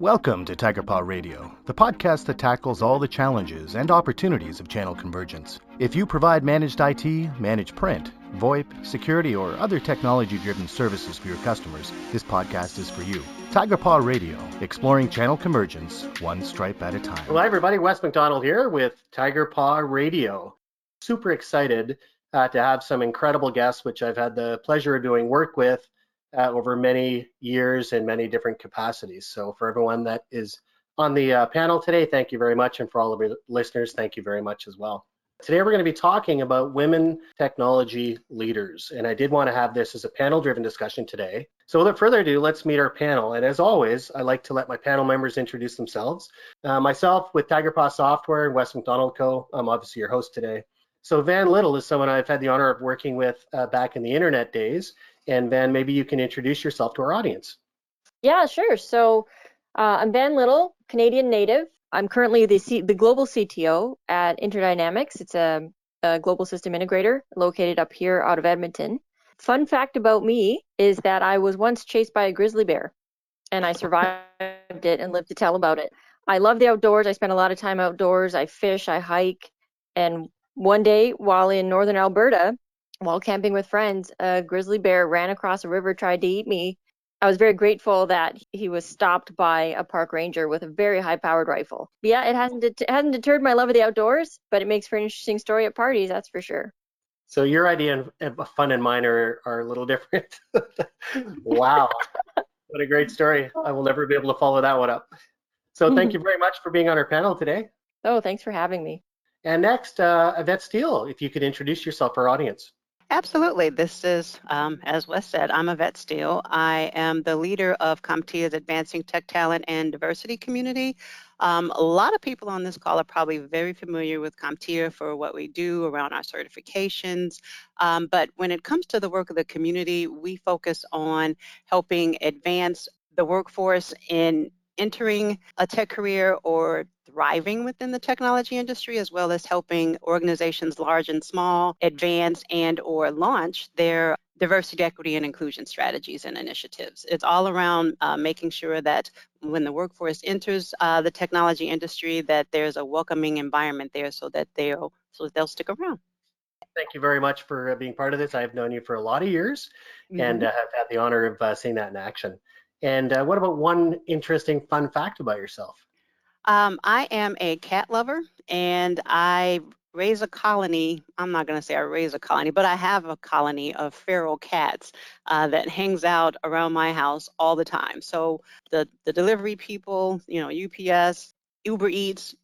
Welcome to Tiger Paw Radio, the podcast that tackles all the challenges and opportunities of channel convergence. If you provide managed IT, managed print, VoIP, security, or other technology driven services for your customers, this podcast is for you. Tiger Paw Radio, exploring channel convergence one stripe at a time. Well, hi, everybody. Wes McDonald here with Tiger Paw Radio. Super excited uh, to have some incredible guests, which I've had the pleasure of doing work with uh, over many years in many different capacities. So for everyone that is on the uh, panel today, thank you very much. And for all of your listeners, thank you very much as well. Today we're going to be talking about women technology leaders. And I did want to have this as a panel driven discussion today. So without further ado, let's meet our panel. And as always, I like to let my panel members introduce themselves. Uh, myself with Tiger Paw Software and Wes McDonald Co. I'm obviously your host today. So Van Little is someone I've had the honor of working with uh, back in the internet days. And then maybe you can introduce yourself to our audience. Yeah, sure. So uh, I'm Van Little, Canadian native. I'm currently the, C- the global CTO at InterDynamix. It's a, a global system integrator located up here out of Edmonton. Fun fact about me is that I was once chased by a grizzly bear and I survived it and lived to tell about it. I love the outdoors. I spend a lot of time outdoors. I fish, I hike. And one day while in northern Alberta, while camping with friends, a grizzly bear ran across a river, tried to eat me. I was very grateful that he was stopped by a park ranger with a very high-powered rifle. But yeah, it hasn't det- hasn't deterred my love of the outdoors, but it makes for an interesting story at parties, that's for sure. So your idea of fun and mine are, are a little different. wow, what a great story! I will never be able to follow that one up. So thank you very much for being on our panel today. Oh, thanks for having me. And next, uh, Yvette Steele, if you could introduce yourself for our audience. Absolutely. This is, um, as Wes said, I'm Yvette Steele. I am the leader of CompTIA's Advancing Tech Talent and Diversity Community. Um, a lot of people on this call are probably very familiar with CompTIA for what we do around our certifications. Um, but when it comes to the work of the community, we focus on helping advance the workforce in entering a tech career or thriving within the technology industry as well as helping organizations large and small advance and or launch their diversity equity and inclusion strategies and initiatives. It's all around uh, making sure that when the workforce enters uh, the technology industry that there's a welcoming environment there so that they'll so they'll stick around. Thank you very much for uh, being part of this. I've known you for a lot of years mm-hmm. and uh, have had the honor of uh, seeing that in action and uh, what about one interesting fun fact about yourself um, I am a cat lover and I raise a colony. I'm not going to say I raise a colony, but I have a colony of feral cats uh, that hangs out around my house all the time. So the, the delivery people, you know, UPS, Uber Eats,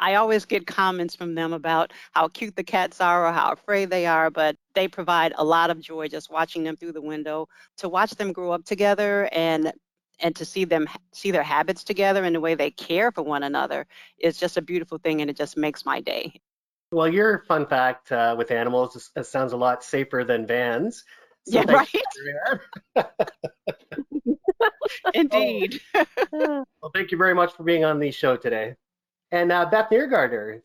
I always get comments from them about how cute the cats are or how afraid they are, but they provide a lot of joy just watching them through the window. To watch them grow up together and and to see them see their habits together and the way they care for one another is just a beautiful thing and it just makes my day. Well your fun fact uh, with animals it sounds a lot safer than vans. So yeah right? indeed. Well thank you very much for being on the show today and uh, beth Niergarter.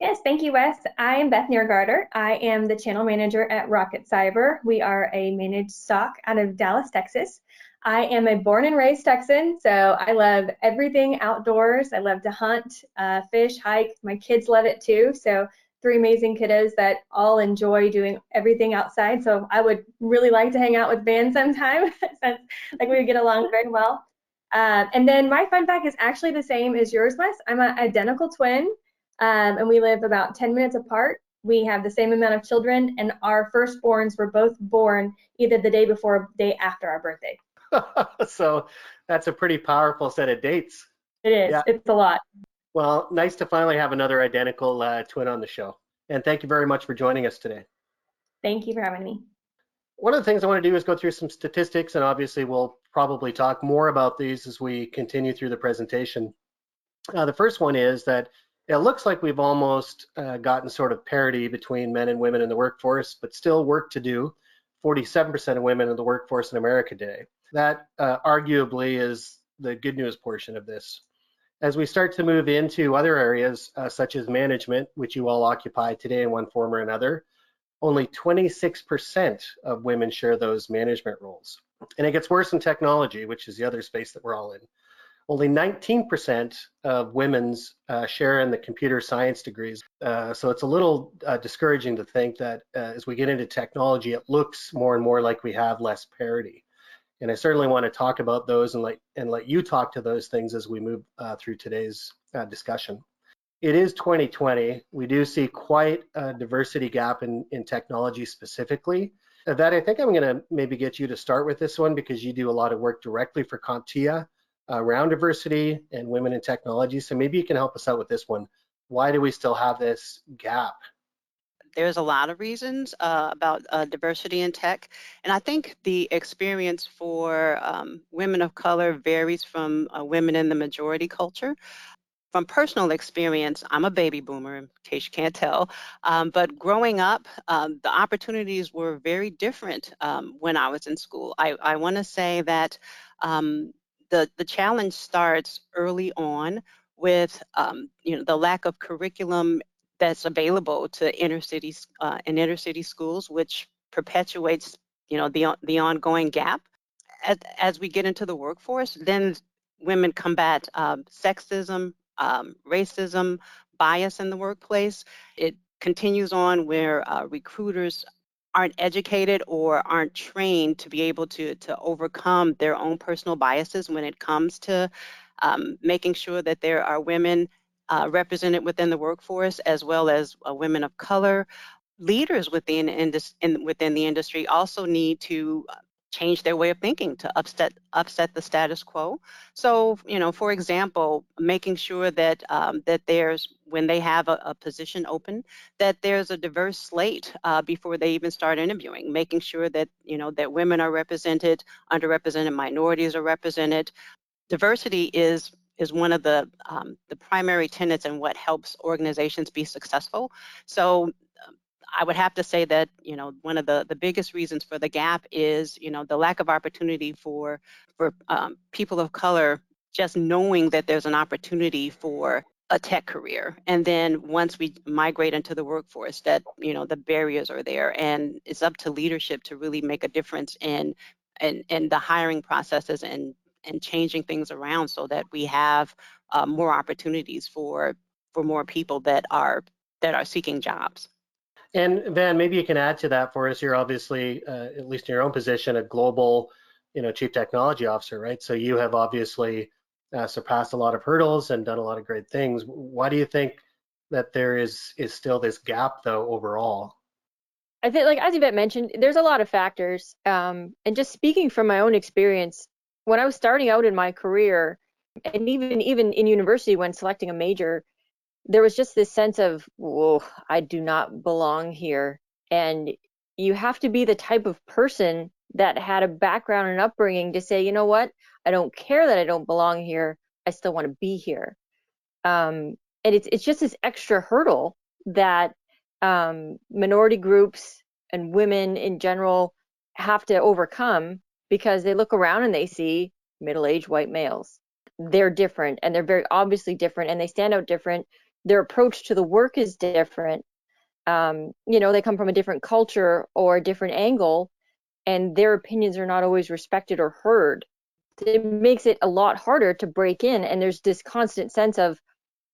Yes, thank you, Wes. I am Beth Niergarter. I am the channel manager at RocketCyber. We are a managed SOC out of Dallas, Texas. I am a born and raised Texan, so I love everything outdoors. I love to hunt, uh, fish, hike. My kids love it too. So three amazing kiddos that all enjoy doing everything outside. So I would really like to hang out with Van sometime, since like we would get along very well. Uh, and then my fun fact is actually the same as yours, Wes. I'm an identical twin, um, and we live about 10 minutes apart. We have the same amount of children, and our firstborns were both born either the day before or day after our birthday. so that's a pretty powerful set of dates. It is. Yeah. It's a lot. Well, nice to finally have another identical uh, twin on the show. And thank you very much for joining us today. Thank you for having me. One of the things I want to do is go through some statistics, and obviously we'll probably talk more about these as we continue through the presentation. Uh, the first one is that it looks like we've almost uh, gotten sort of parity between men and women in the workforce, but still work to do. 47% of women in the workforce in America today. That uh, arguably is the good news portion of this. As we start to move into other areas, uh, such as management, which you all occupy today in one form or another, only 26% of women share those management roles. And it gets worse in technology, which is the other space that we're all in. only 19% of women's uh, share in the computer science degrees. Uh, so it's a little uh, discouraging to think that uh, as we get into technology, it looks more and more like we have less parity. And I certainly want to talk about those and let, and let you talk to those things as we move uh, through today's uh, discussion. It is 2020. We do see quite a diversity gap in, in technology specifically. That I think I'm going to maybe get you to start with this one because you do a lot of work directly for CompTIA around diversity and women in technology. So maybe you can help us out with this one. Why do we still have this gap? There's a lot of reasons uh, about uh, diversity in tech, and I think the experience for um, women of color varies from uh, women in the majority culture. From personal experience, I'm a baby boomer, in case you can't tell, um, but growing up, um, the opportunities were very different um, when I was in school. I, I want to say that um, the, the challenge starts early on with um, you know the lack of curriculum that's available to inner cities uh, in inner city schools, which perpetuates you know the the ongoing gap. As, as we get into the workforce, then women combat um, sexism, um, racism, bias in the workplace. It continues on where uh, recruiters aren't educated or aren't trained to be able to to overcome their own personal biases when it comes to um, making sure that there are women uh, represented within the workforce as well as uh, women of color. Leaders within indus- in, within the industry also need to change their way of thinking to upset upset the status quo. So, you know, for example, making sure that um, that there's when they have a, a, position open, that there's a diverse slate uh, before they even start interviewing. Making sure that you know that women are represented, underrepresented minorities are represented. Diversity is is one of the um, the primary tenets and what helps organizations be successful. So I would have to say that you know one of the the biggest reasons for the gap is you know the lack of opportunity for for um, people of color just knowing that there's an opportunity for a tech career. And then once we migrate into the workforce that you know the barriers are there. And it's up to leadership to really make a difference in in, in the hiring processes and and changing things around so that we have uh, more opportunities for for more people that are that are seeking jobs and Van, maybe you can add to that for us. You're obviously, uh, at least in your own position, a global, you know, chief technology officer, right? So you have obviously uh, surpassed a lot of hurdles and done a lot of great things. Why do you think that there is is still this gap though overall? I think, like as Yvette mentioned, there's a lot of factors. Um, and just speaking from my own experience, when I was starting out in my career, and even even in university when selecting a major, there was just this sense of, whoa, I do not belong here. And you have to be the type of person that had a background and upbringing to say, you know what, I don't care that I don't belong here. I still want to be here. Um, and it's it's just this extra hurdle that um, minority groups and women in general have to overcome because they look around and they see middle-aged white males. They're different and they're very obviously different and they stand out different their approach to the work is different. Um, you know, they come from a different culture or a different angle, and their opinions are not always respected or heard. It makes it a lot harder to break in, and there's this constant sense of,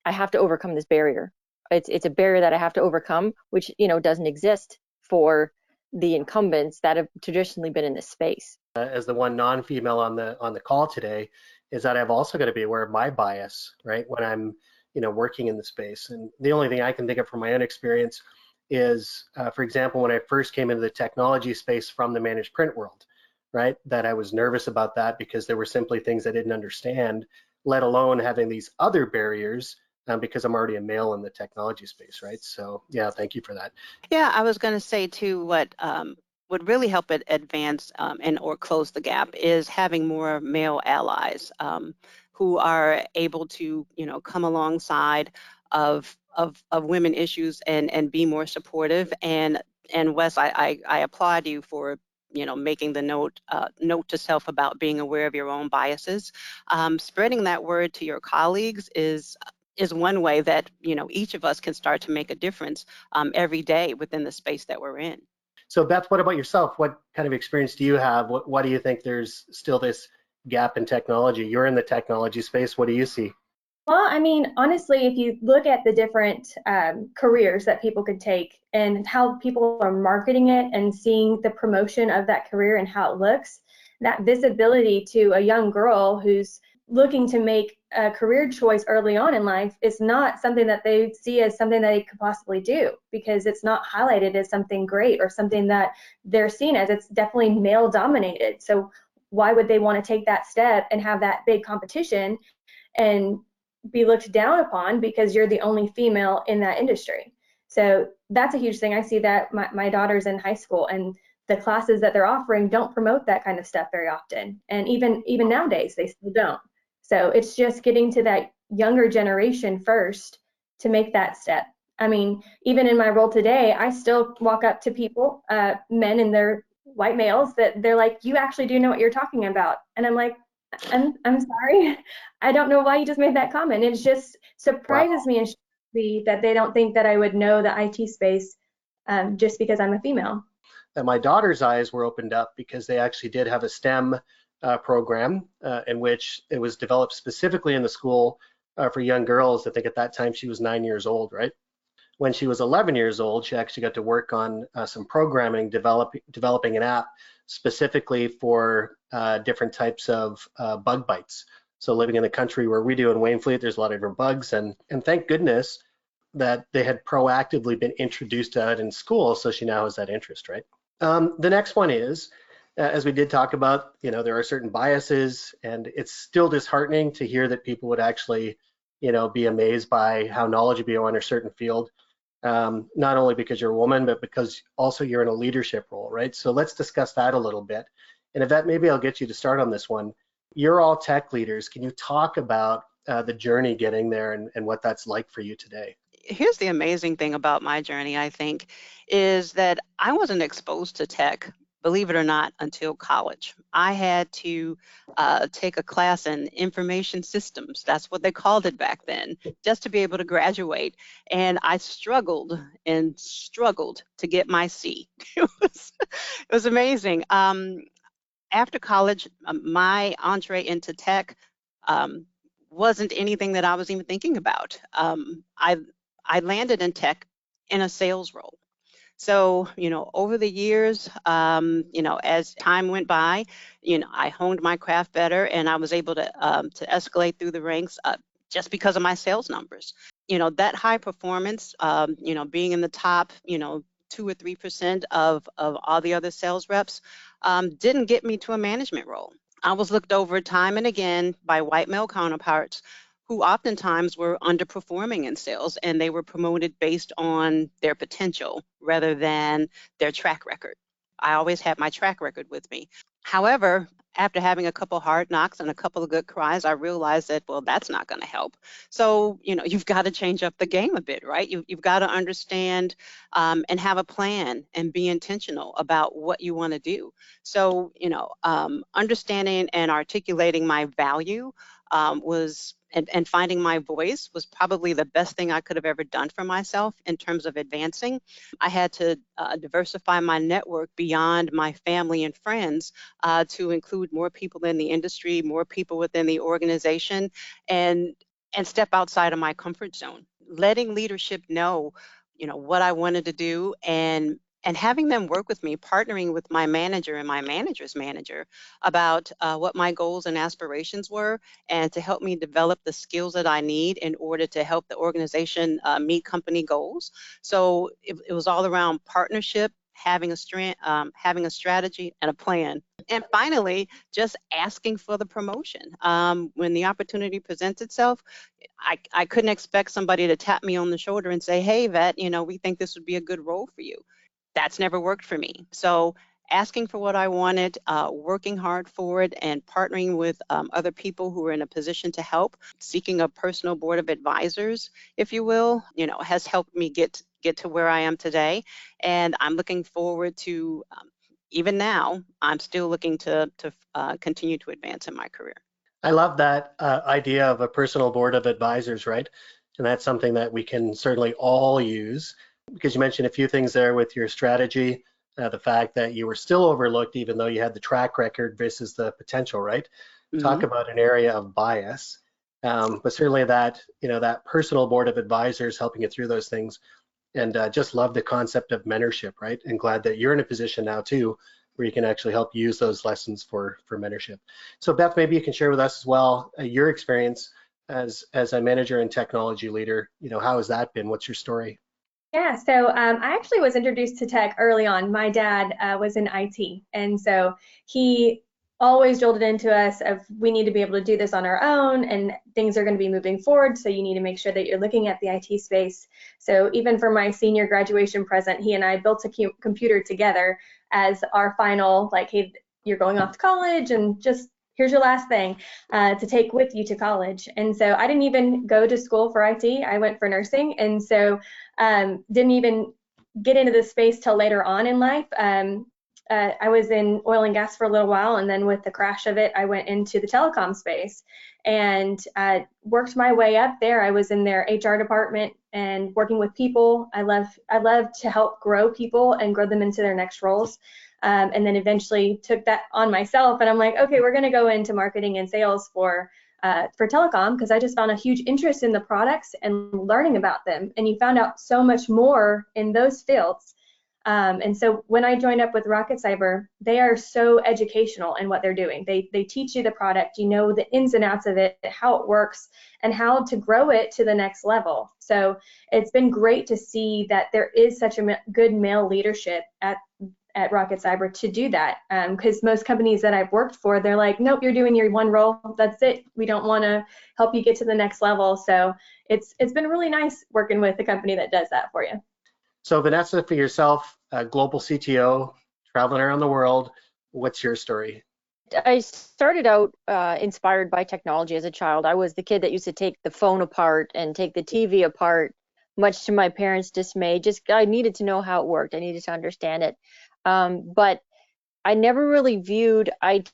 I have to overcome this barrier. It's it's a barrier that I have to overcome, which you know doesn't exist for the incumbents that have traditionally been in this space. Uh, as the one non-female on the on the call today, is that I've also got to be aware of my bias, right? When I'm you know, working in the space. And the only thing I can think of from my own experience is, uh, for example, when I first came into the technology space from the managed print world, right, that I was nervous about that because there were simply things I didn't understand, let alone having these other barriers um, because I'm already a male in the technology space, right? So yeah, thank you for that. Yeah, I was going to say too, what um, would really help it advance um, and or close the gap is having more male allies. Who are able to, you know, come alongside of of, of women issues and and be more supportive. And and Wes, I I, I applaud you for you know making the note uh, note to self about being aware of your own biases. Um, spreading that word to your colleagues is is one way that you know each of us can start to make a difference um, every day within the space that we're in. So Beth, what about yourself? What kind of experience do you have? What, why do you think there's still this gap in technology? You're in the technology space. What do you see? Well, I mean, honestly, if you look at the different um, careers that people could take and how people are marketing it and seeing the promotion of that career and how it looks, that visibility to a young girl who's looking to make a career choice early on in life is not something that they see as something that they could possibly do because it's not highlighted as something great or something that they're seen as. It's definitely male dominated. So why would they want to take that step and have that big competition and be looked down upon because you're the only female in that industry. So that's a huge thing. I see that my, my daughter's in high school and the classes that they're offering don't promote that kind of stuff very often. And even even nowadays they still don't. So it's just getting to that younger generation first to make that step. I mean, even in my role today, I still walk up to people, uh, men and their white males, that they're like, "You actually do know what you're talking about," and I'm like, I'm I'm sorry. I don't know why you just made that comment. It just surprises wow. me and me that they don't think that I would know the IT space um, just because I'm a female. And my daughter's eyes were opened up because they actually did have a STEM uh, program uh, in which it was developed specifically in the school uh, for young girls. I think at that time she was nine years old, right? When she was 11 years old, she actually got to work on uh, some programming, develop, developing an app specifically for uh, different types of uh, bug bites. So living in the country where we do in Wainfleet, there's a lot of different bugs, and and thank goodness that they had proactively been introduced to it in school, so she now has that interest, right? Um, the next one is, as we did talk about, you know, there are certain biases, and it's still disheartening to hear that people would actually, you know, be amazed by how knowledgeable you are in a certain field um, not only because you're a woman, but because also you're in a leadership role, right? So let's discuss that a little bit. And Yvette, maybe I'll get you to start on this one. You're all tech leaders. Can you talk about uh, the journey getting there and, and what that's like for you today? Here's the amazing thing about my journey, I think, is that I wasn't exposed to tech believe it or not, until college. I had to uh, take a class in information systems. That's what they called it back then, just to be able to graduate. And I struggled and struggled to get my C. It was, it was amazing. Um, after college, um, my entree into tech um, wasn't anything that I was even thinking about. Um, I I landed in tech in a sales role. So, you know, over the years, um, you know, as time went by, you know, I honed my craft better and I was able to um, to escalate through the ranks uh, just because of my sales numbers. You know, that high performance, um, you know, being in the top, you know, two or three percent of of all the other sales reps, um, didn't get me to a management role. I was looked over time and again by white male counterparts who oftentimes were underperforming in sales and they were promoted based on their potential rather than their track record. I always had my track record with me. However, after having a couple hard knocks and a couple of good cries, I realized that, well, that's not going to help. So, you know, you've got to change up the game a bit, right? You, have got to understand um, and have a plan and be intentional about what you want to do. So, you know, um, understanding and articulating my value um, was and, and finding my voice was probably the best thing I could have ever done for myself in terms of advancing. I had to uh, diversify my network beyond my family and friends uh, to include more people in the industry, more people within the organization, and and step outside of my comfort zone. Letting leadership know, you know, what I wanted to do and and having them work with me, partnering with my manager and my manager's manager about uh, what my goals and aspirations were, and to help me develop the skills that I need in order to help the organization uh, meet company goals. So it, it, was all around partnership, having a um, having a strategy and a plan. And finally, just asking for the promotion. Um, when the opportunity presents itself, I, I couldn't expect somebody to tap me on the shoulder and say, hey, vet, you know, we think this would be a good role for you that's never worked for me. So asking for what I wanted, uh, working hard for it, and partnering with um, other people who are in a position to help, seeking a personal board of advisors, if you will, you know, has helped me get get to where I am today. And I'm looking forward to, um, even now, I'm still looking to to uh, continue to advance in my career. I love that uh, idea of a personal board of advisors, right? And that's something that we can certainly all use because you mentioned a few things there with your strategy, uh, the fact that you were still overlooked even though you had the track record versus the potential, right? mm-hmm. talk about an area of bias. Um, but certainly that you know that personal board of advisors helping you through those things, and uh, just love the concept of mentorship, right? And glad that you're in a position now too where you can actually help use those lessons for for mentorship. So Beth, maybe you can share with us as well uh, your experience as as a manager and technology leader. You know, how has that been? What's your story? Yeah, so um, I actually was introduced to tech early on. My dad uh, was in IT, and so he always jolted into us of we need to be able to do this on our own and things are going to be moving forward so you need to make sure that you're looking at the IT space so even for my senior graduation present he and I built a computer together as our final like hey you're going off to college and just here's your last thing uh, to take with you to college and so I didn't even go to school for IT I went for nursing and so um, didn't even get into this space till later on in life um, uh, I was in oil and gas for a little while, and then with the crash of it, I went into the telecom space and uh, worked my way up there. I was in their HR department and working with people. I love I love to help grow people and grow them into their next roles. Um, and then eventually took that on myself, and I'm like, okay, we're going to go into marketing and sales for uh, for telecom because I just found a huge interest in the products and learning about them. And you found out so much more in those fields um, and so when I joined up with RocketCyber, they are so educational in what they're doing. They they teach you the product, you know the ins and outs of it, how it works, and how to grow it to the next level. So it's been great to see that there is such a good male leadership at at RocketCyber to do that. Because um, most companies that I've worked for, they're like, nope, you're doing your one role. That's it. We don't want to help you get to the next level. So it's it's been really nice working with a company that does that for you. So Vanessa, for yourself, a global CTO, traveling around the world, what's your story? I started out uh, inspired by technology as a child. I was the kid that used to take the phone apart and take the TV apart, much to my parents' dismay. Just I needed to know how it worked. I needed to understand it. Um, but I never really viewed IT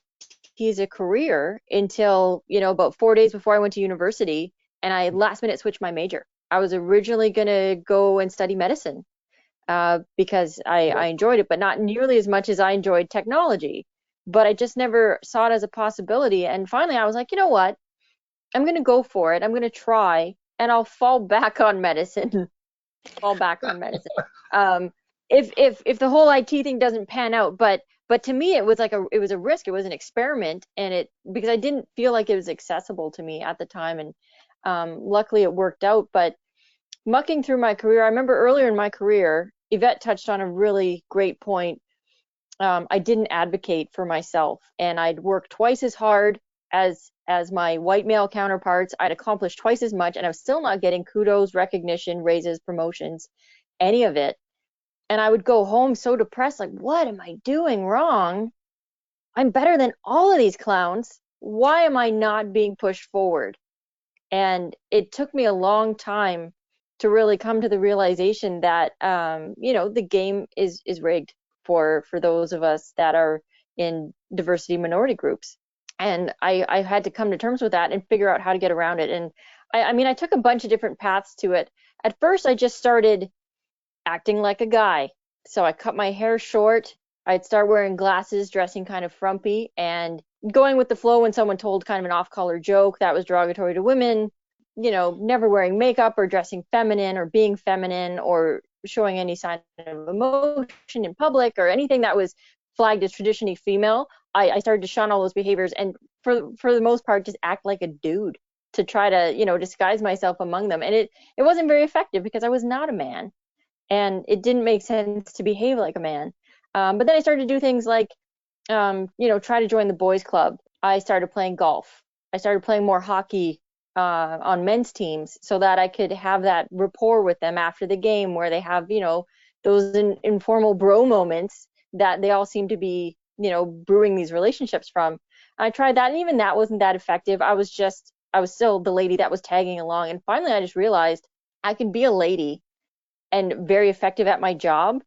as a career until you know about four days before I went to university, and I last minute switched my major. I was originally going to go and study medicine, uh, because I, I enjoyed it, but not nearly as much as I enjoyed technology. But I just never saw it as a possibility. And finally, I was like, you know what? I'm going to go for it. I'm going to try, and I'll fall back on medicine. fall back on medicine. Um, if if if the whole IT thing doesn't pan out, but but to me it was like a it was a risk. It was an experiment, and it because I didn't feel like it was accessible to me at the time, and um, luckily it worked out. But mucking through my career, I remember earlier in my career, Yvette touched on a really great point. Um, I didn't advocate for myself, and I'd work twice as hard as as my white male counterparts. I'd accomplished twice as much, and I was still not getting kudos, recognition, raises, promotions, any of it. And I would go home so depressed, like, what am I doing wrong? I'm better than all of these clowns. Why am I not being pushed forward? And it took me a long time to really come to the realization that um, you know the game is is rigged for for those of us that are in diversity minority groups and I, I had to come to terms with that and figure out how to get around it and I, I mean i took a bunch of different paths to it at first i just started acting like a guy so i cut my hair short i'd start wearing glasses dressing kind of frumpy and going with the flow when someone told kind of an off-color joke that was derogatory to women you know, never wearing makeup or dressing feminine or being feminine or showing any sign of emotion in public or anything that was flagged as traditionally female, I, I started to shun all those behaviors and for for the most part just act like a dude to try to, you know, disguise myself among them. And it it wasn't very effective because I was not a man. And it didn't make sense to behave like a man. Um, but then I started to do things like um, you know, try to join the boys club. I started playing golf. I started playing more hockey uh, on men's teams so that I could have that rapport with them after the game where they have, you know, those in, informal bro moments that they all seem to be, you know, brewing these relationships from. I tried that and even that wasn't that effective. I was just, I was still the lady that was tagging along. And finally, I just realized I can be a lady and very effective at my job.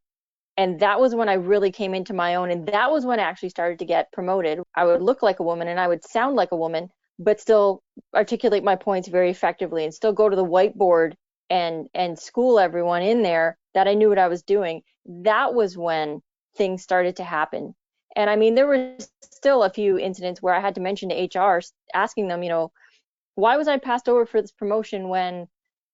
And that was when I really came into my own. And that was when I actually started to get promoted. I would look like a woman and I would sound like a woman but still articulate my points very effectively and still go to the whiteboard and and school everyone in there that I knew what I was doing. That was when things started to happen. And I mean, there were still a few incidents where I had to mention to HR, asking them, you know, why was I passed over for this promotion when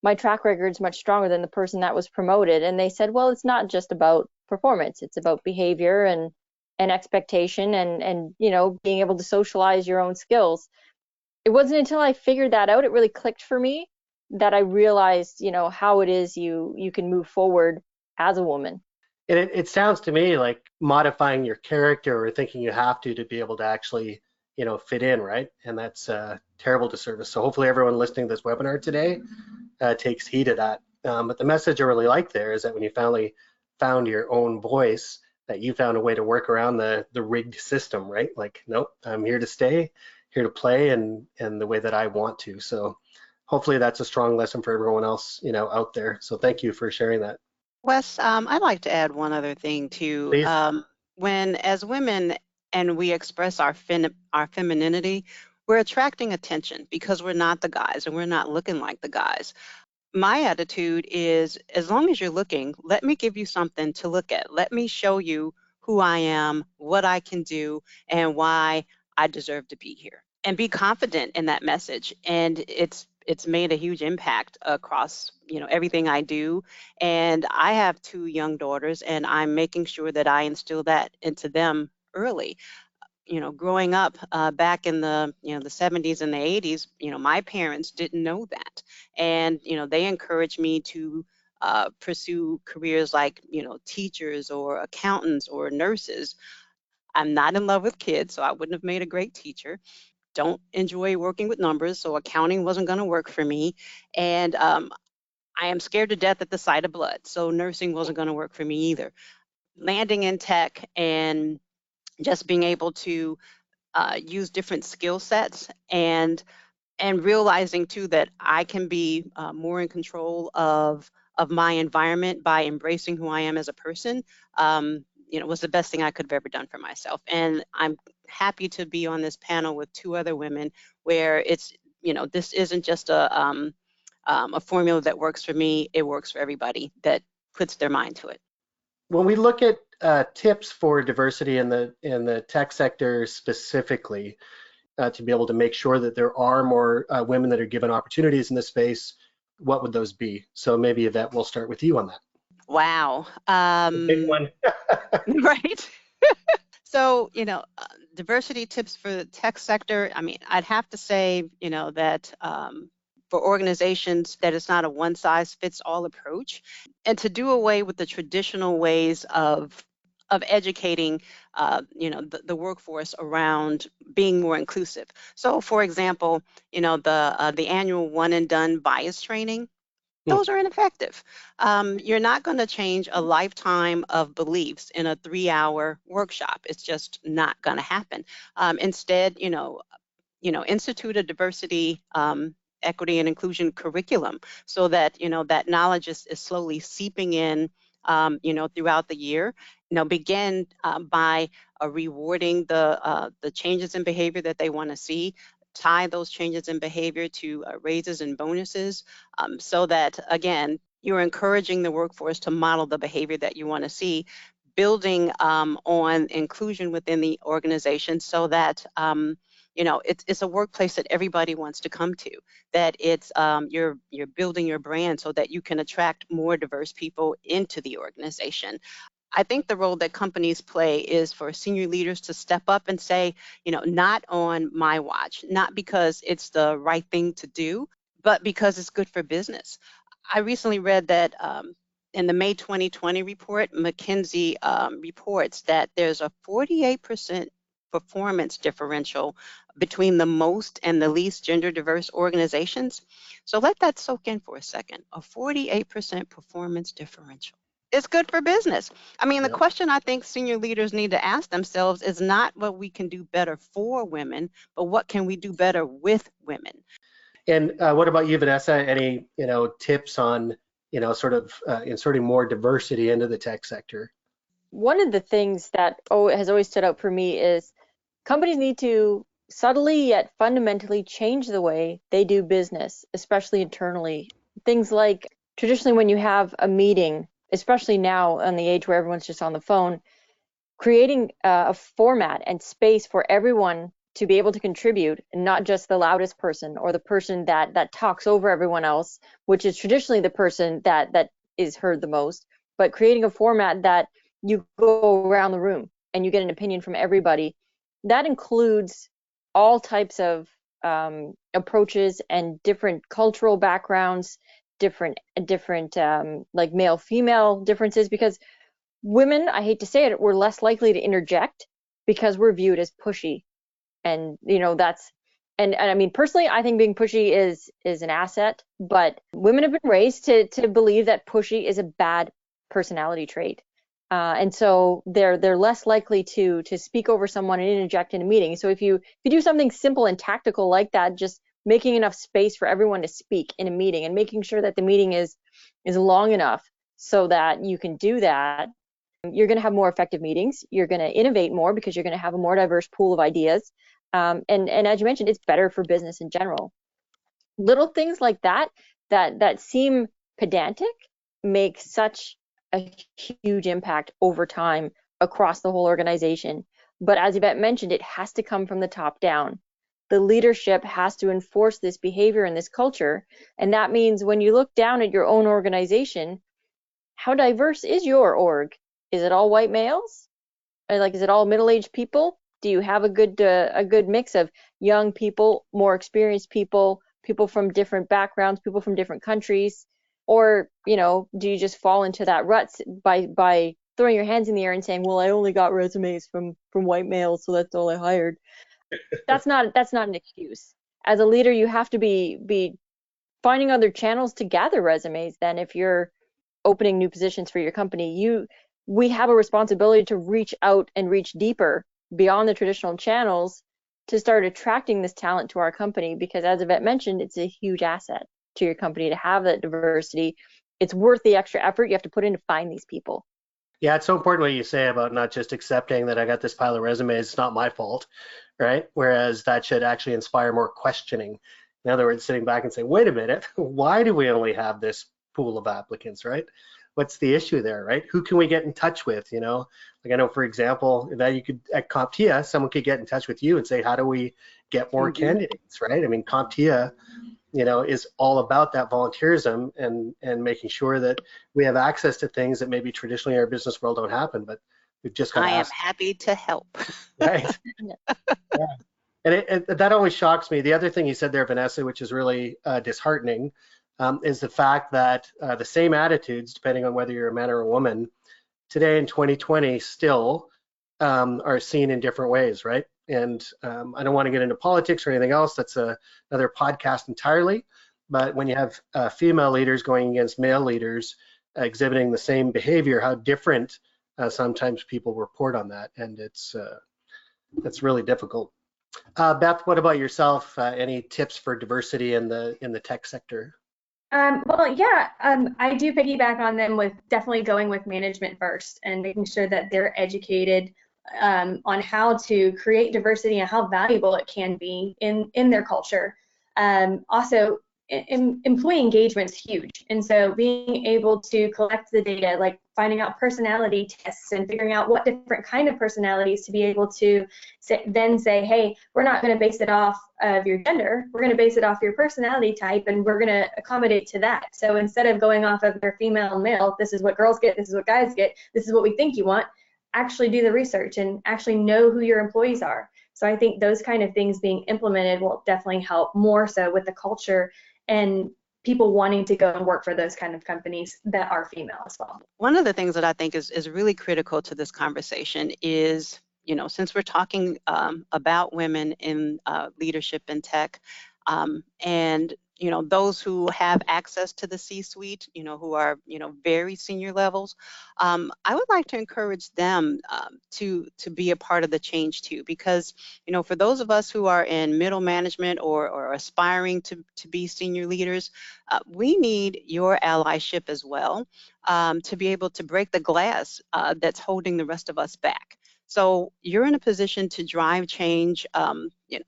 my track record is much stronger than the person that was promoted? And they said, well, it's not just about performance; it's about behavior and and expectation and and you know being able to socialize your own skills. It wasn't until I figured that out it really clicked for me that I realized, you know, how it is you you can move forward as a woman. And it, it sounds to me like modifying your character or thinking you have to to be able to actually, you know, fit in, right? And that's uh, terrible disservice. So hopefully everyone listening to this webinar today uh, takes heed of that. Um, but the message I really like there is that when you finally found your own voice, that you found a way to work around the the rigged system, right? Like, nope, I'm here to stay, here to play, and and the way that I want to. So hopefully that's a strong lesson for everyone else, you know, out there. So thank you for sharing that. Wes, um, I'd like to add one other thing too. Um, when, as women, and we express our fem- our femininity, we're attracting attention because we're not the guys and we're not looking like the guys. My attitude is, as long as you're looking, let me give you something to look at. Let me show you who I am, what I can do, and why I deserve to be here. And be confident in that message. And it's it's made a huge impact across you know everything I do and I have two young daughters and I'm making sure that I instill that into them early you know growing up uh, back in the you know the 70s and the 80s you know my parents didn't know that and you know they encouraged me to uh, pursue careers like you know teachers or accountants or nurses I'm not in love with kids so I wouldn't have made a great teacher don't enjoy working with numbers, so accounting wasn't going to work for me. And um, I am scared to death at the sight of blood, so nursing wasn't going to work for me either. Landing in tech and just being able to uh, use different skill sets and and realizing too that I can be uh, more in control of of my environment by embracing who I am as a person. Um, you know, was the best thing I could have ever done for myself. And I'm happy to be on this panel with two other women where it's, you know, this isn't just a, um, um, a formula that works for me, it works for everybody that puts their mind to it. When we look at uh, tips for diversity in the in the tech sector specifically, uh, to be able to make sure that there are more uh, women that are given opportunities in this space, what would those be? So maybe Yvette, we'll start with you on that. Wow. Um, big one. right. so, you know, uh, diversity tips for the tech sector. I mean, I'd have to say, you know, that um, for organizations that it's not a one size fits all approach and to do away with the traditional ways of of educating uh, you know the, the, workforce around being more inclusive so for example you know the uh, the annual one and done bias training Hmm. those are ineffective. Um, you're not going to change a lifetime of beliefs in a three-hour workshop. It's just not going to happen. Um, instead, you know, you know, institute a diversity, um, equity, and inclusion curriculum so that you know that knowledge is, is slowly seeping in. Um, you know, throughout the year, you know, begin uh, by uh, rewarding the uh, the changes in behavior that they want to see, tie those changes in behavior to uh, raises and bonuses um, so that, again, you're encouraging the workforce to model the behavior that you want to see, building um, on inclusion within the organization so that um, you know it's, it's a workplace that everybody wants to come to that it's um, you're you're building your brand so that you can attract more diverse people into the organization I think the role that companies play is for senior leaders to step up and say, you know, not on my watch, not because it's the right thing to do, but because it's good for business. I recently read that um, in the May 2020 report, McKinsey um, reports that there's a 48% performance differential between the most and the least gender diverse organizations. So let that soak in for a second. A 48% performance differential it's good for business. I mean, the question I think senior leaders need to ask themselves is not what we can do better for women, but what can we do better with women. And uh, what about you, Vanessa? Any you know tips on you know sort of uh, inserting more diversity into the tech sector? One of the things that oh, has always stood out for me is companies need to subtly yet fundamentally change the way they do business, especially internally. Things like traditionally when you have a meeting especially now in the age where everyone's just on the phone, creating uh, a format and space for everyone to be able to contribute and not just the loudest person or the person that that talks over everyone else which is traditionally the person that that is heard the most but creating a format that you go around the room and you get an opinion from everybody that includes all types of um, approaches and different cultural backgrounds different different um, like male female differences because women i hate to say it we're less likely to interject because we're viewed as pushy. And you know that's and, and I mean personally I think being pushy is is an asset but women have been raised to to believe that pushy is a bad personality trait uh, and so they're they're less likely to to speak over someone and interject in a meeting. So if you if you do something simple and tactical like that just making enough space for everyone to speak in a meeting and making sure that the meeting is is long enough so that you can do that you're going to have more effective meetings. You're going to innovate more because you're going to have a more diverse pool of ideas. Um, and and as you mentioned, it's better for business in general. Little things like that that that seem pedantic make such a huge impact over time across the whole organization. But as Yvette mentioned, it has to come from the top down. The leadership has to enforce this behavior and this culture. And that means when you look down at your own organization, how diverse is your org? Is it all white males? Like, is it all middle-aged people? do you have a good uh, a good mix of young people more experienced people people from different backgrounds people from different countries or you know do you just fall into that rut by by throwing your hands in the air and saying well i only got resumes from from white males so that's all i hired. That's not that's not an excuse. As a leader you have to be be finding other channels to gather resumes then if you're opening new positions for your company. You we have a responsibility to reach out and reach deeper beyond the traditional channels to start attracting this talent to our company because as Yvette mentioned, it's a huge asset to your company to have that diversity. It's worth the extra effort you have to put in to find these people. Yeah, it's so important what you say about not just accepting that I got this pile of resumes, it's not my fault, right? Whereas that should actually inspire more questioning. In other words, sitting back and saying, wait a minute, why do we only have this pool of applicants, right? what's the issue there, right? Who can we get in touch with? You know, like I know, for example, that you could at CompTIA, someone could get in touch with you and say, how do we get more mm-hmm. candidates, right? I mean, CompTIA, you know, is all about that volunteerism and and making sure that we have access to things that maybe traditionally in our business world don't happen, but we've just got. I am happy to help. right. yeah. And it, it, that always shocks me. The other thing you said there, Vanessa, which is really uh, disheartening, um, is the fact that uh, the same attitudes, depending on whether you're a man or a woman, today in 2020 still um, are seen in different ways, right? And um, I don't want to get into politics or anything else. That's a, another podcast entirely. But when you have uh, female leaders going against male leaders uh, exhibiting the same behavior, how different uh, sometimes people report on that, and it's uh, it's really difficult. Uh, Beth, what about yourself? any tips for diversity in the in the tech sector? Um, well, yeah, um, I do piggyback on them with definitely going with management first and making sure that they're educated um, on how to create diversity and how valuable it can be in in their culture. Um, also, em employee engagement is huge. And so being able to collect the data, like finding out personality tests and figuring out what different kind of personalities to be able to say, then say, hey, we're not going to base it off of your gender. We're going to base it off your personality type and we're going to accommodate to that. So instead of going off of their female and male, this is what girls get, this is what guys get, this is what we think you want, actually do the research and actually know who your employees are. So I think those kind of things being implemented will definitely help more so with the culture and people wanting to go and work for those kind of companies that are female as well. One of the things that I think is, is really critical to this conversation is, you know, since we're talking um, about women in uh, leadership in tech, um, and you know those who have access to the C-suite, you know, who are you know very senior levels. Um, I would like to encourage them um, to to be a part of the change too, because you know for those of us who are in middle management or or aspiring to to be senior leaders, uh, we need your allyship as well um, to be able to break the glass uh, that's holding the rest of us back. So you're in a position to drive change. Um, you know,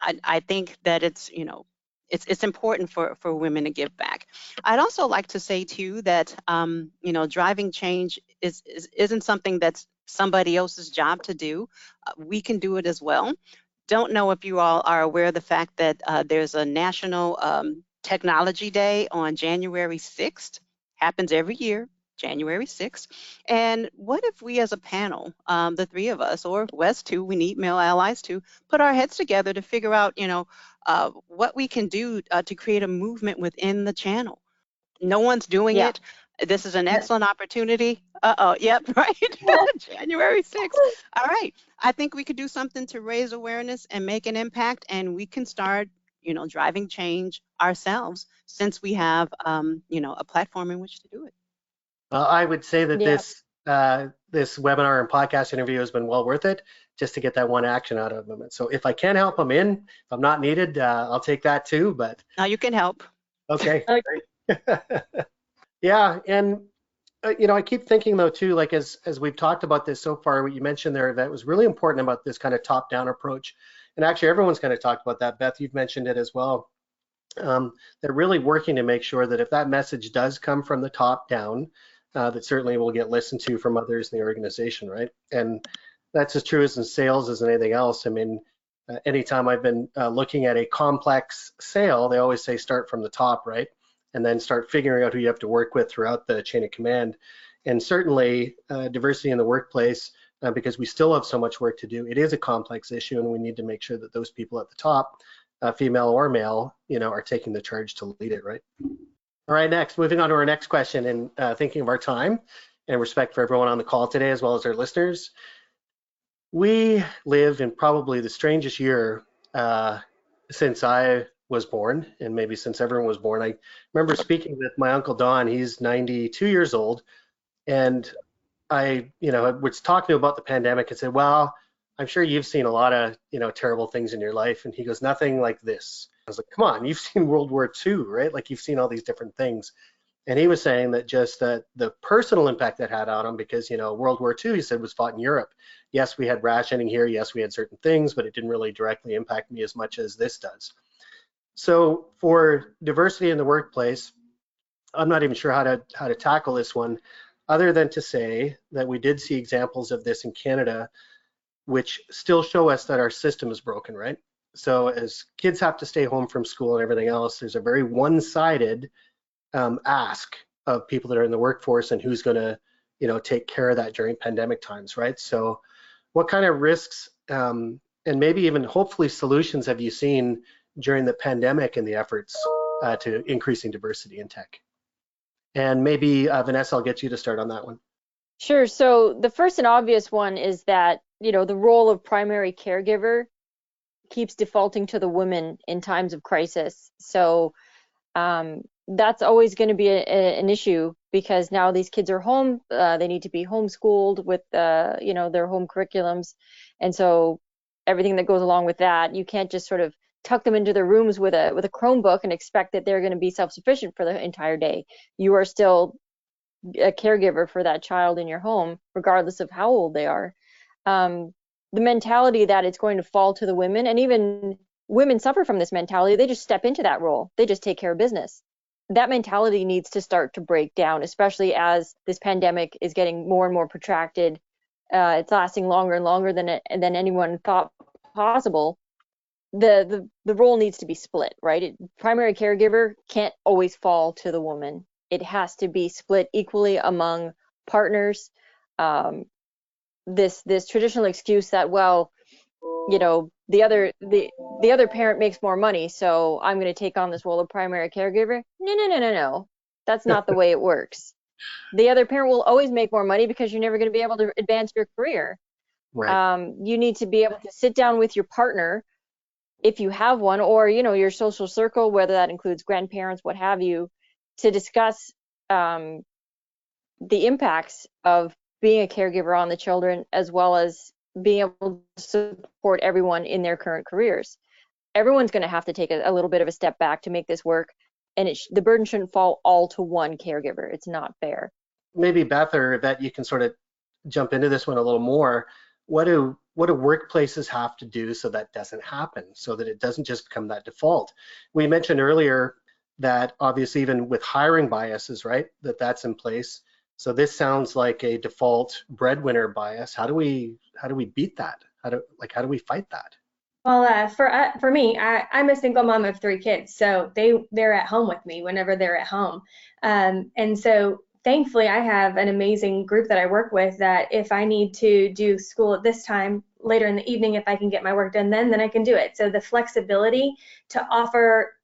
I, I think that it's you know it's it's important for for women to give back. I'd also like to say too that um, you know driving change is, is isn't something that's somebody else's job to do, uh, we can do it as well. Don't know if you all are aware of the fact that uh, there's a National um, Technology Day on January 6th. Happens every year. January 6th. And what if we as a panel, um, the three of us, or Wes too, we need male allies to put our heads together to figure out, you know, uh, what we can do uh, to create a movement within the channel. No one's doing yeah. it. This is an excellent opportunity. Uh-oh, yep, right, January 6th. All right, I think we could do something to raise awareness and make an impact, and we can start, you know, driving change ourselves since we have, um, you know, a platform in which to do it. Well, I would say that yeah. this uh, this webinar and podcast interview has been well worth it just to get that one action out of them. So if I can help them in, if I'm not needed, uh, I'll take that too. But now you can help. Okay. yeah, and uh, you know, I keep thinking though too, like as as we've talked about this so far, what you mentioned there that was really important about this kind of top-down approach. And actually, everyone's kind of talked about that. Beth, you've mentioned it as well. Um, they're really working to make sure that if that message does come from the top down, uh, that certainly will get listened to from others in the organization, right? And that's as true as in sales as in anything else. I mean, uh, anytime I've been uh, looking at a complex sale, they always say start from the top, right? And then start figuring out who you have to work with throughout the chain of command. And certainly, uh, diversity in the workplace, uh, because we still have so much work to do, it is a complex issue, and we need to make sure that those people at the top, uh, female or male, you know, are taking the charge to lead it, right? All right, next, moving on to our next question and uh, thinking of our time and respect for everyone on the call today as well as our listeners. We live in probably the strangest year uh, since I was born and maybe since everyone was born. I remember speaking with my uncle Don, he's 92 years old, and I, you know, was talking to him about the pandemic and said, well, I'm sure you've seen a lot of, you know, terrible things in your life. And he goes, nothing like this was like, come on, you've seen World War II, right? Like you've seen all these different things. And he was saying that just that the personal impact that had on him, because you know World War II, he said, was fought in Europe. Yes, we had rationing here. Yes, we had certain things, but it didn't really directly impact me as much as this does. So for diversity in the workplace, I'm not even sure how to how to tackle this one, other than to say that we did see examples of this in Canada, which still show us that our system is broken, right? So as kids have to stay home from school and everything else, there's a very one-sided um, ask of people that are in the workforce and who's going to, you know, take care of that during pandemic times, right? So, what kind of risks um, and maybe even hopefully solutions have you seen during the pandemic and the efforts uh, to increasing diversity in tech? And maybe uh, Vanessa, I'll get you to start on that one. Sure. So the first and obvious one is that you know the role of primary caregiver keeps defaulting to the women in times of crisis. So um, that's always going to be a, a, an issue because now these kids are home. Uh, they need to be homeschooled with, uh, you know, their home curriculums, and so everything that goes along with that. You can't just sort of tuck them into their rooms with a with a Chromebook and expect that they're going to be self-sufficient for the entire day. You are still a caregiver for that child in your home, regardless of how old they are. Um, the mentality that it's going to fall to the women and even women suffer from this mentality. They just step into that role. They just take care of business. That mentality needs to start to break down especially as this pandemic is getting more and more protracted. Uh, it's lasting longer and longer than it, than anyone thought possible. The, the the role needs to be split right? It, primary caregiver can't always fall to the woman. It has to be split equally among partners um, this this traditional excuse that well you know the other the the other parent makes more money so i'm going to take on this role of primary caregiver. No no no no no. That's not the way it works. The other parent will always make more money because you're never going to be able to advance your career. Right. um, you need to be able to sit down with your partner if you have one or you know your social circle whether that includes grandparents what have you to discuss um, the impacts of being a caregiver on the children as well as being able to support everyone in their current careers. Everyone's going to have to take a, a, little bit of a step back to make this work, and it sh- the burden shouldn't fall all to one caregiver. It's not fair. Maybe Beth or Yvette you can sort of jump into this one a little more. What do what do workplaces have to do so that doesn't happen, so that it doesn't just become that default? We mentioned earlier that obviously even with hiring biases, right, that that's in place So this sounds like a default breadwinner bias. How do we how do we beat that? How do like how do we fight that? Well, uh, for uh, for me, I, I'm a single mom of three kids, so they they're at home with me whenever they're at home, um, and so thankfully I have an amazing group that I work with. That if I need to do school at this time later in the evening, if I can get my work done then, then I can do it. So the flexibility to offer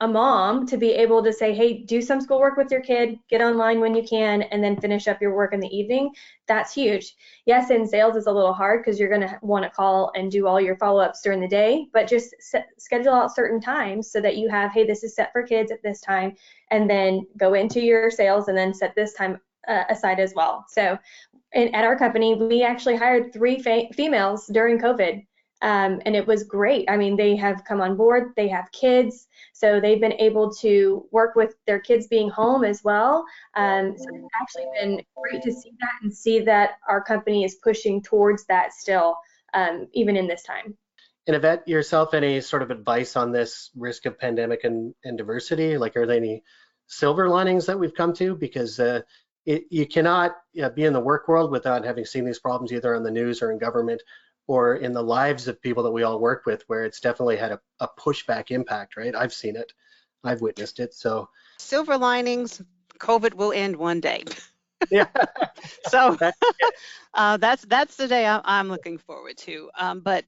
a, mom to be able to say, hey, do some schoolwork with your kid, get online when you can, and then finish up your work in the evening. That's huge. Yes, in sales is a little hard because you're going to want to call and do all your follow ups during the day, but just set, schedule out certain times so that you have, hey, this is set for kids at this time, and then go into your sales and then set this time uh, aside as well. So, in, at our company, we actually hired three females during COVID um, and it was great. I mean, they have come on board, they have kids, so they've been able to work with their kids being home as well. Um, so it's actually been great to see that and see that our company is pushing towards that still, um, even in this time. And Yvette, yourself, any sort of advice on this risk of pandemic and, and diversity? Like, are there any silver linings that we've come to? Because uh, it, you cannot be in the work world without having seen these problems either on the news or in government or in the lives of people that we all work with where it's definitely had a, a pushback impact, right? I've seen it, I've witnessed it. So silver linings, COVID will end one day. yeah. so uh, that's that's the day I'm looking forward to. Um, but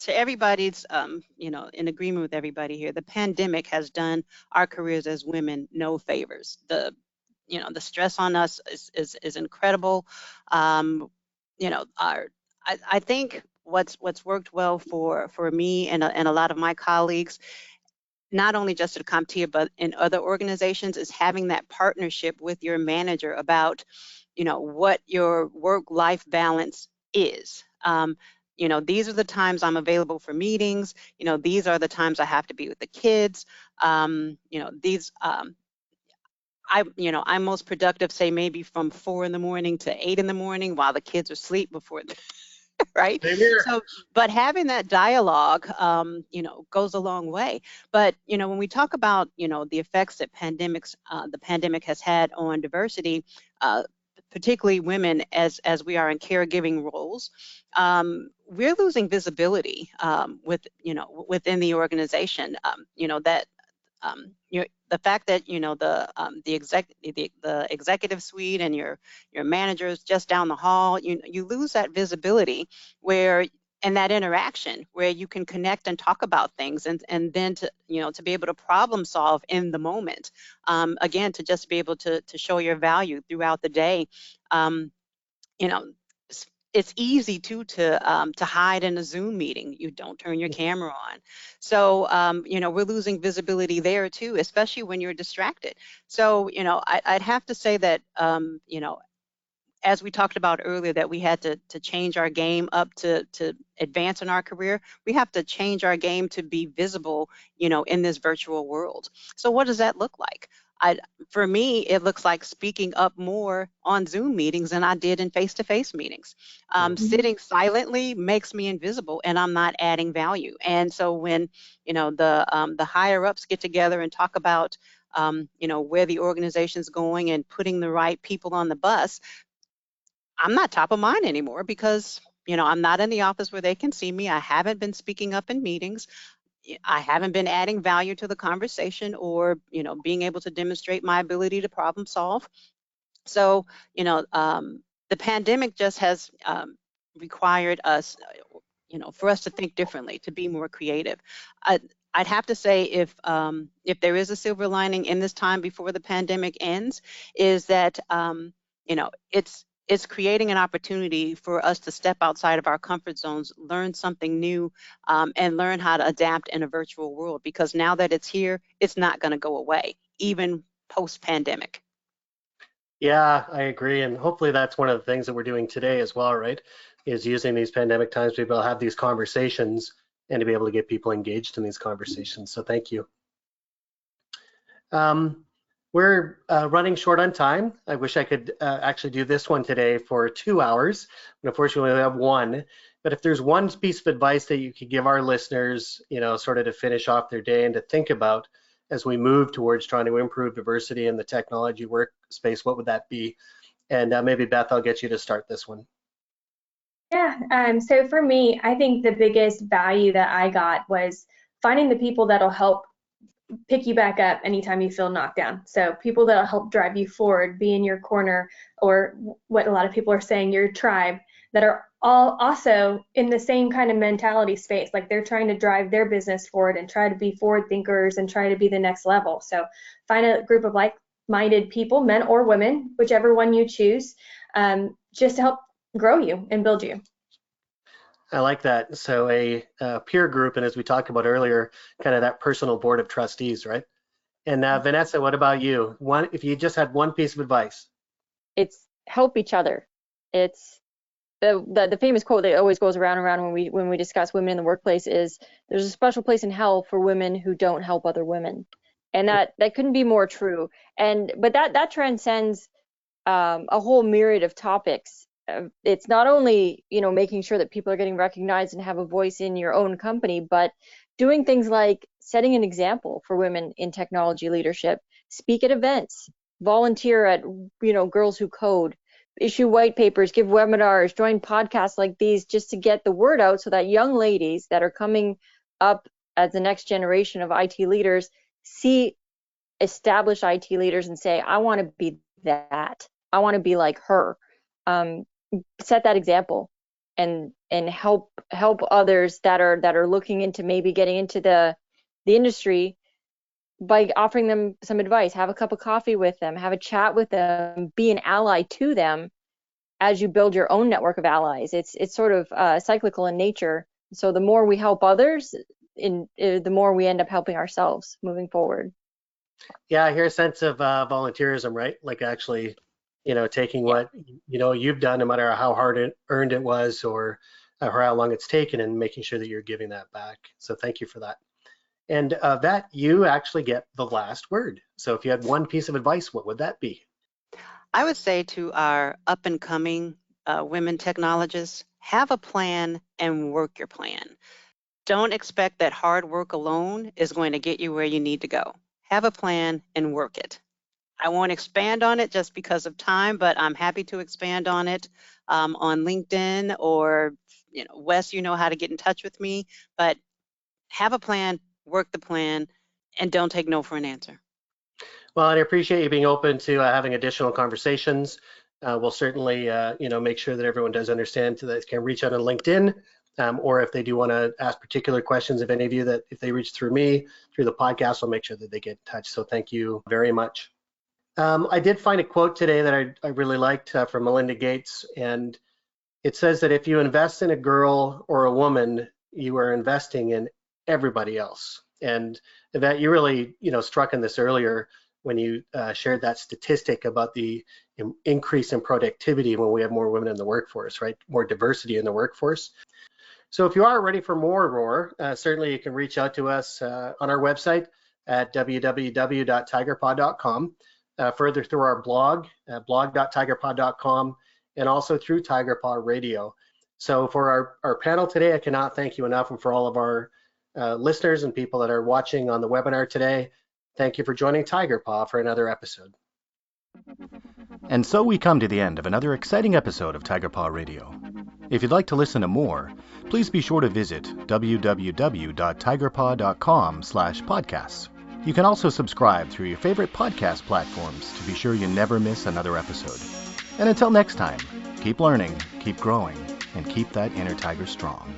to everybody's, um, you know, in agreement with everybody here, the pandemic has done our careers as women no favors. The, you know, the stress on us is is, is incredible. Um, you know, our I, I think what's what's worked well for for me and a, and a lot of my colleagues not only just at CompTIA but in other organizations is having that partnership with your manager about you know what your work life balance is. Um, you know these are the times i'm available for meetings. You know these are the times i have to be with the kids. Um, you know these um, I, you know, I'm most productive, say maybe from four in the morning to eight in the morning while the kids are asleep before the, right? So, but having that dialogue, um, you know, goes a long way. But you know, when we talk about, you know, the effects that pandemics, uh, the pandemic has had on diversity, uh, particularly women, as as we are in caregiving roles, um, we're losing visibility um, with, you know, within the organization. Um, you know that um, you the fact that you know the um, the exec the, the executive suite and your your managers just down the hall, you you lose that visibility where and that interaction where you can connect and talk about things and and then to you know to be able to problem solve in the moment. Um, again to just be able to to show your value throughout the day. Um, you know it's easy too to um, to hide in a Zoom meeting. You don't turn your camera on. So um, you know we're losing visibility there too, especially when you're distracted. So you know I, would have to say that um, you know as we talked about earlier that we had to to change our game up to to advance in our career. We have to change our game to be visible you know in this virtual world. So what does that look like? I, for me, it looks like speaking up more on Zoom meetings than I did in face-to-face meetings. Um, mm-hmm. Sitting silently makes me invisible, and I'm not adding value. And so when you know the um, the higher ups get together and talk about um, you know where the organization's going and putting the right people on the bus, I'm not top of mind anymore because you know i'm not in the office where they can see me i haven't been speaking up in meetings I haven't been adding value to the conversation or, you know, being able to demonstrate my ability to problem solve. So, you know, um, the pandemic just has um, required us, you know, for us to think differently, to be more creative. I, I'd have to say if um, if there is a silver lining in this time before the pandemic ends, is that um, you know it's it's creating an opportunity for us to step outside of our comfort zones, learn something new, um, and learn how to adapt in a virtual world. Because now that it's here, it's not going to go away, even post-pandemic. Yeah, I agree, and hopefully that's one of the things that we're doing today as well, right? Is using these pandemic times to be able to have these conversations and to be able to get people engaged in these conversations. So thank you. Um, we're uh, running short on time. I wish I could uh, actually do this one today for two hours, but unfortunately we have one. But if there's one piece of advice that you could give our listeners, you know, sort of to finish off their day and to think about as we move towards trying to improve diversity in the technology workspace, what would that be? And uh, maybe Beth, I'll get you to start this one. Yeah, um, so for me, I think the biggest value that I got was finding the people that'll help pick you back up anytime you feel knocked down. So people that'll help drive you forward, be in your corner, or what a lot of people are saying, your tribe, that are all also in the same kind of mentality space. Like they're trying to drive their business forward and try to be forward thinkers and try to be the next level. So find a group of like-minded people, men or women, whichever one you choose, um, just to help grow you and build you. I like that. So a, a, peer group, and as we talked about earlier, kind of that personal board of trustees, right? And uh, Vanessa, what about you? One, if you just had one piece of advice, it's help each other. It's the, the, the famous quote that always goes around and around when we when we discuss women in the workplace is there's a special place in hell for women who don't help other women, and that that couldn't be more true. And but that that transcends um, a whole myriad of topics it's not only you know making sure that people are getting recognized and have a voice in your own company but doing things like setting an example for women in technology leadership. Speak at events volunteer at you know girls who code issue white papers give webinars join podcasts like these just to get the word out so that young ladies that are coming up as the next generation of IT leaders see established IT leaders and say I want to be that. I want to be like her. Um, set that example and and help help others that are that are looking into maybe getting into the the industry by offering them some advice. Have a cup of coffee with them. Have a chat with them. Be an ally to them as you build your own network of allies. It's it's sort of uh, cyclical in nature. So the more we help others in uh, the more we end up helping ourselves moving forward. Yeah i hear a sense of uh, volunteerism right? Like actually you know, taking what you know you've done, no matter how hard it earned it was, or or how long it's taken, and making sure Yvette you're giving that back. So thank you for that. And uh, that you actually get the last word. So if you had one piece of advice, what would that be? I would say to our up and coming uh, women technologists, have a plan and work your plan. Don't expect that hard work alone is going to get you where you need to go. Have a plan and work it. I won't expand on it just because of time, but I'm happy to expand on it um, on LinkedIn or, you know, Wes, you know how to get in touch with me, but have a plan, work the plan, and don't take no for an answer. Well, I appreciate you being open to uh, having additional conversations. Uh, we'll certainly, uh, you know, make sure that everyone does understand that they can reach out on LinkedIn, um, or if they do want to ask particular questions, if any of you that if they reach through me through the podcast, I'll make sure that they get in touch. So thank you very much. Um, I did find a quote today that I, I really liked uh, from Melinda Gates, and it says that if you invest in a girl or a woman, you are investing in everybody else. And that you really, you know, struck on this earlier when you uh, shared that statistic about the increase in productivity when we have more women in the workforce, right? More diversity in the workforce. So if you are ready for more Roar, uh, certainly you can reach out to us uh, on our website at www.tigerpaw.com uh, further through our blog, uh, blog.tigerpaw.com, and also through Tigerpaw Radio. So for our, our panel today, I cannot thank you enough, and for all of our uh, listeners and people that are watching on the webinar today, thank you for joining Tigerpaw for another episode. And so we come to the end of another exciting episode of Tigerpaw Radio. If you'd like to listen to more, please be sure to visit www.tigerpaw.com/podcasts. You can also subscribe through your favorite podcast platforms to be sure you never miss another episode. And until next time, keep learning, keep growing, and keep that inner tiger strong.